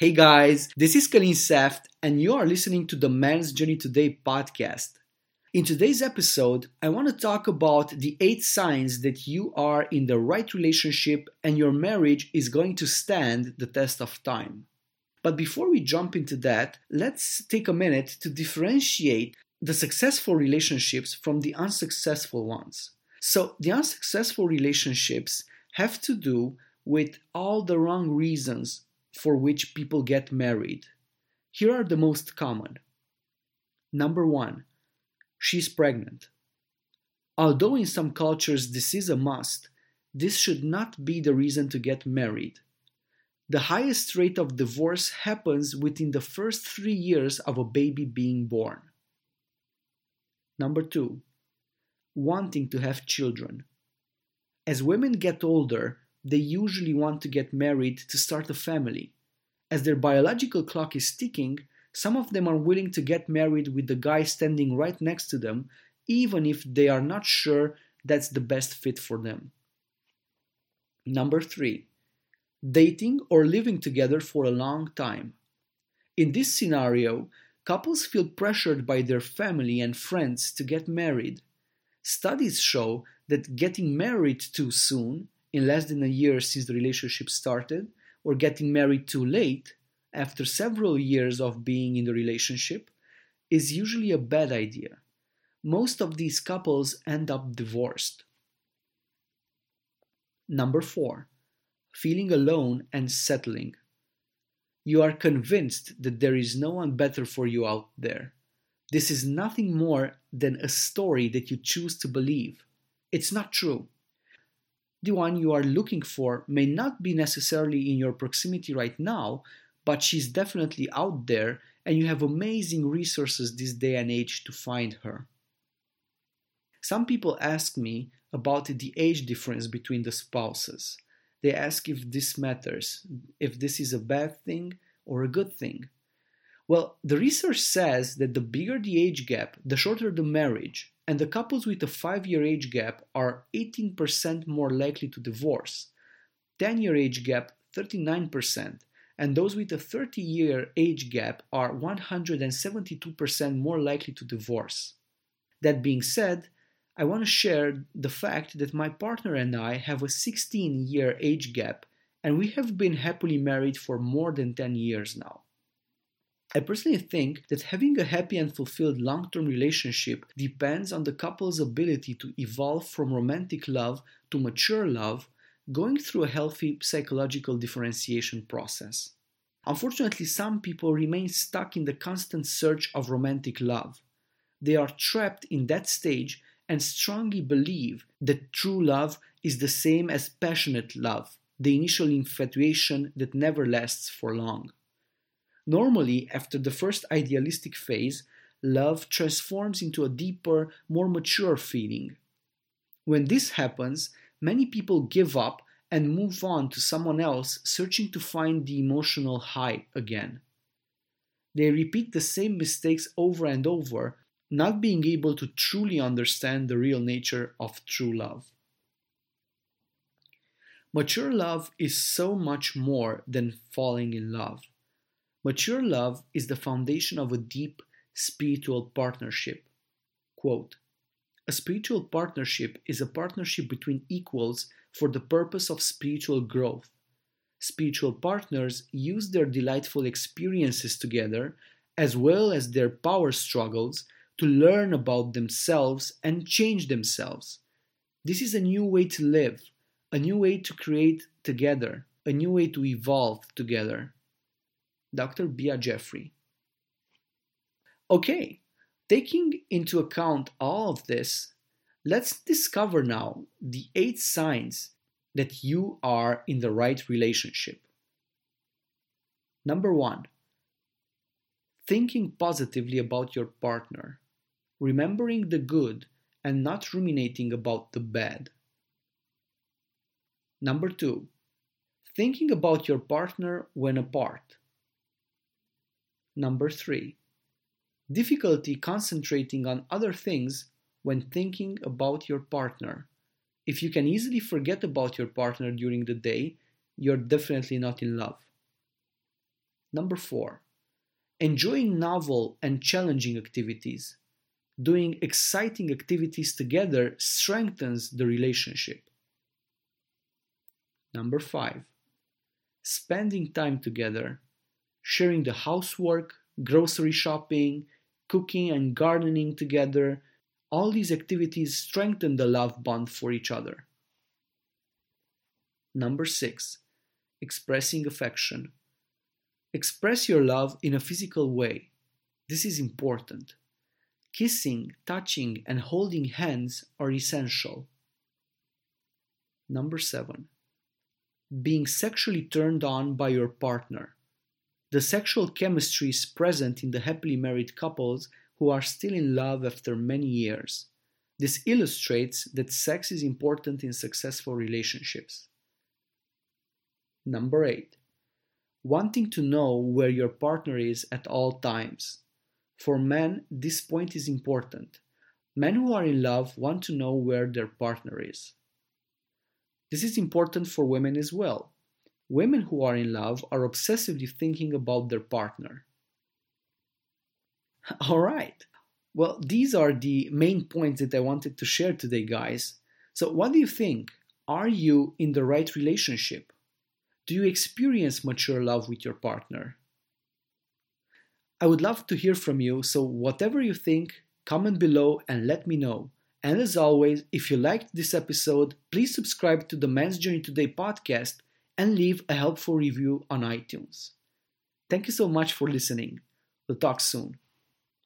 Hey guys, this is Kalin Seft, and you are listening to the Men's Journey Today podcast. In today's episode, I want to talk about the eight signs that you are in the right relationship and your marriage is going to stand the test of time. But before we jump into that, let's take a minute to differentiate the successful relationships from the unsuccessful ones. So, the unsuccessful relationships have to do with all the wrong reasons for which people get married. Here are the most common. Number one, she's pregnant. Although in some cultures this is a must, this should not be the reason to get married. The highest rate of divorce happens within the first three years of a baby being born. Number two, wanting to have children. As women get older, they usually want to get married to start a family. As their biological clock is ticking, some of them are willing to get married with the guy standing right next to them, even if they are not sure that's the best fit for them. Number three, dating or living together for a long time. In this scenario, couples feel pressured by their family and friends to get married. Studies show that getting married too soon in less than a year since the relationship started, or getting married too late, after several years of being in the relationship, is usually a bad idea. Most of these couples end up divorced. Number four, feeling alone and settling. You are convinced that there is no one better for you out there. This is nothing more than a story that you choose to believe. It's not true the one you are looking for may not be necessarily in your proximity right now, but she's definitely out there, and you have amazing resources this day and age to find her. Some people ask me about the age difference between the spouses. They ask if this matters, if this is a bad thing or a good thing. Well, the research says that the bigger the age gap, the shorter the marriage, and the couples with a 5 year age gap are 18% more likely to divorce, 10 year age gap 39%, and those with a 30 year age gap are 172% more likely to divorce. That being said, I want to share the fact that my partner and I have a 16 year age gap, and we have been happily married for more than 10 years now. I personally think that having a happy and fulfilled long term relationship depends on the couple's ability to evolve from romantic love to mature love, going through a healthy psychological differentiation process. Unfortunately, some people remain stuck in the constant search of romantic love. They are trapped in that stage and strongly believe that true love is the same as passionate love, the initial infatuation that never lasts for long. Normally, after the first idealistic phase, love transforms into a deeper, more mature feeling. When this happens, many people give up and move on to someone else searching to find the emotional high again. They repeat the same mistakes over and over, not being able to truly understand the real nature of true love. Mature love is so much more than falling in love. Mature love is the foundation of a deep spiritual partnership. Quote, a spiritual partnership is a partnership between equals for the purpose of spiritual growth. Spiritual partners use their delightful experiences together, as well as their power struggles, to learn about themselves and change themselves. This is a new way to live, a new way to create together, a new way to evolve together. Dr. Bia Jeffrey. Okay, taking into account all of this, let's discover now the eight signs that you are in the right relationship. Number one, thinking positively about your partner, remembering the good and not ruminating about the bad. Number two, thinking about your partner when apart. Number three, difficulty concentrating on other things when thinking about your partner. If you can easily forget about your partner during the day, you're definitely not in love. Number four, enjoying novel and challenging activities. Doing exciting activities together strengthens the relationship. Number five, spending time together, sharing the housework, grocery shopping, cooking and gardening together. All these activities strengthen the love bond for each other. Number six, expressing affection. Express your love in a physical way. This is important. Kissing, touching, and holding hands are essential. Number seven, being sexually turned on by your partner. The sexual chemistry is present in the happily married couples who are still in love after many years. This illustrates that sex is important in successful relationships. Number 8. Wanting to know where your partner is at all times. For men, this point is important. Men who are in love want to know where their partner is. This is important for women as well. Women who are in love are obsessively thinking about their partner. All right. Well, these are the main points that I wanted to share today, guys. So, what do you think? Are you in the right relationship? Do you experience mature love with your partner? I would love to hear from you, so whatever you think, comment below and let me know. And as always, if you liked this episode, please subscribe to the Men's Journey Today podcast and leave a helpful review on iTunes. Thank you so much for listening. We'll talk soon.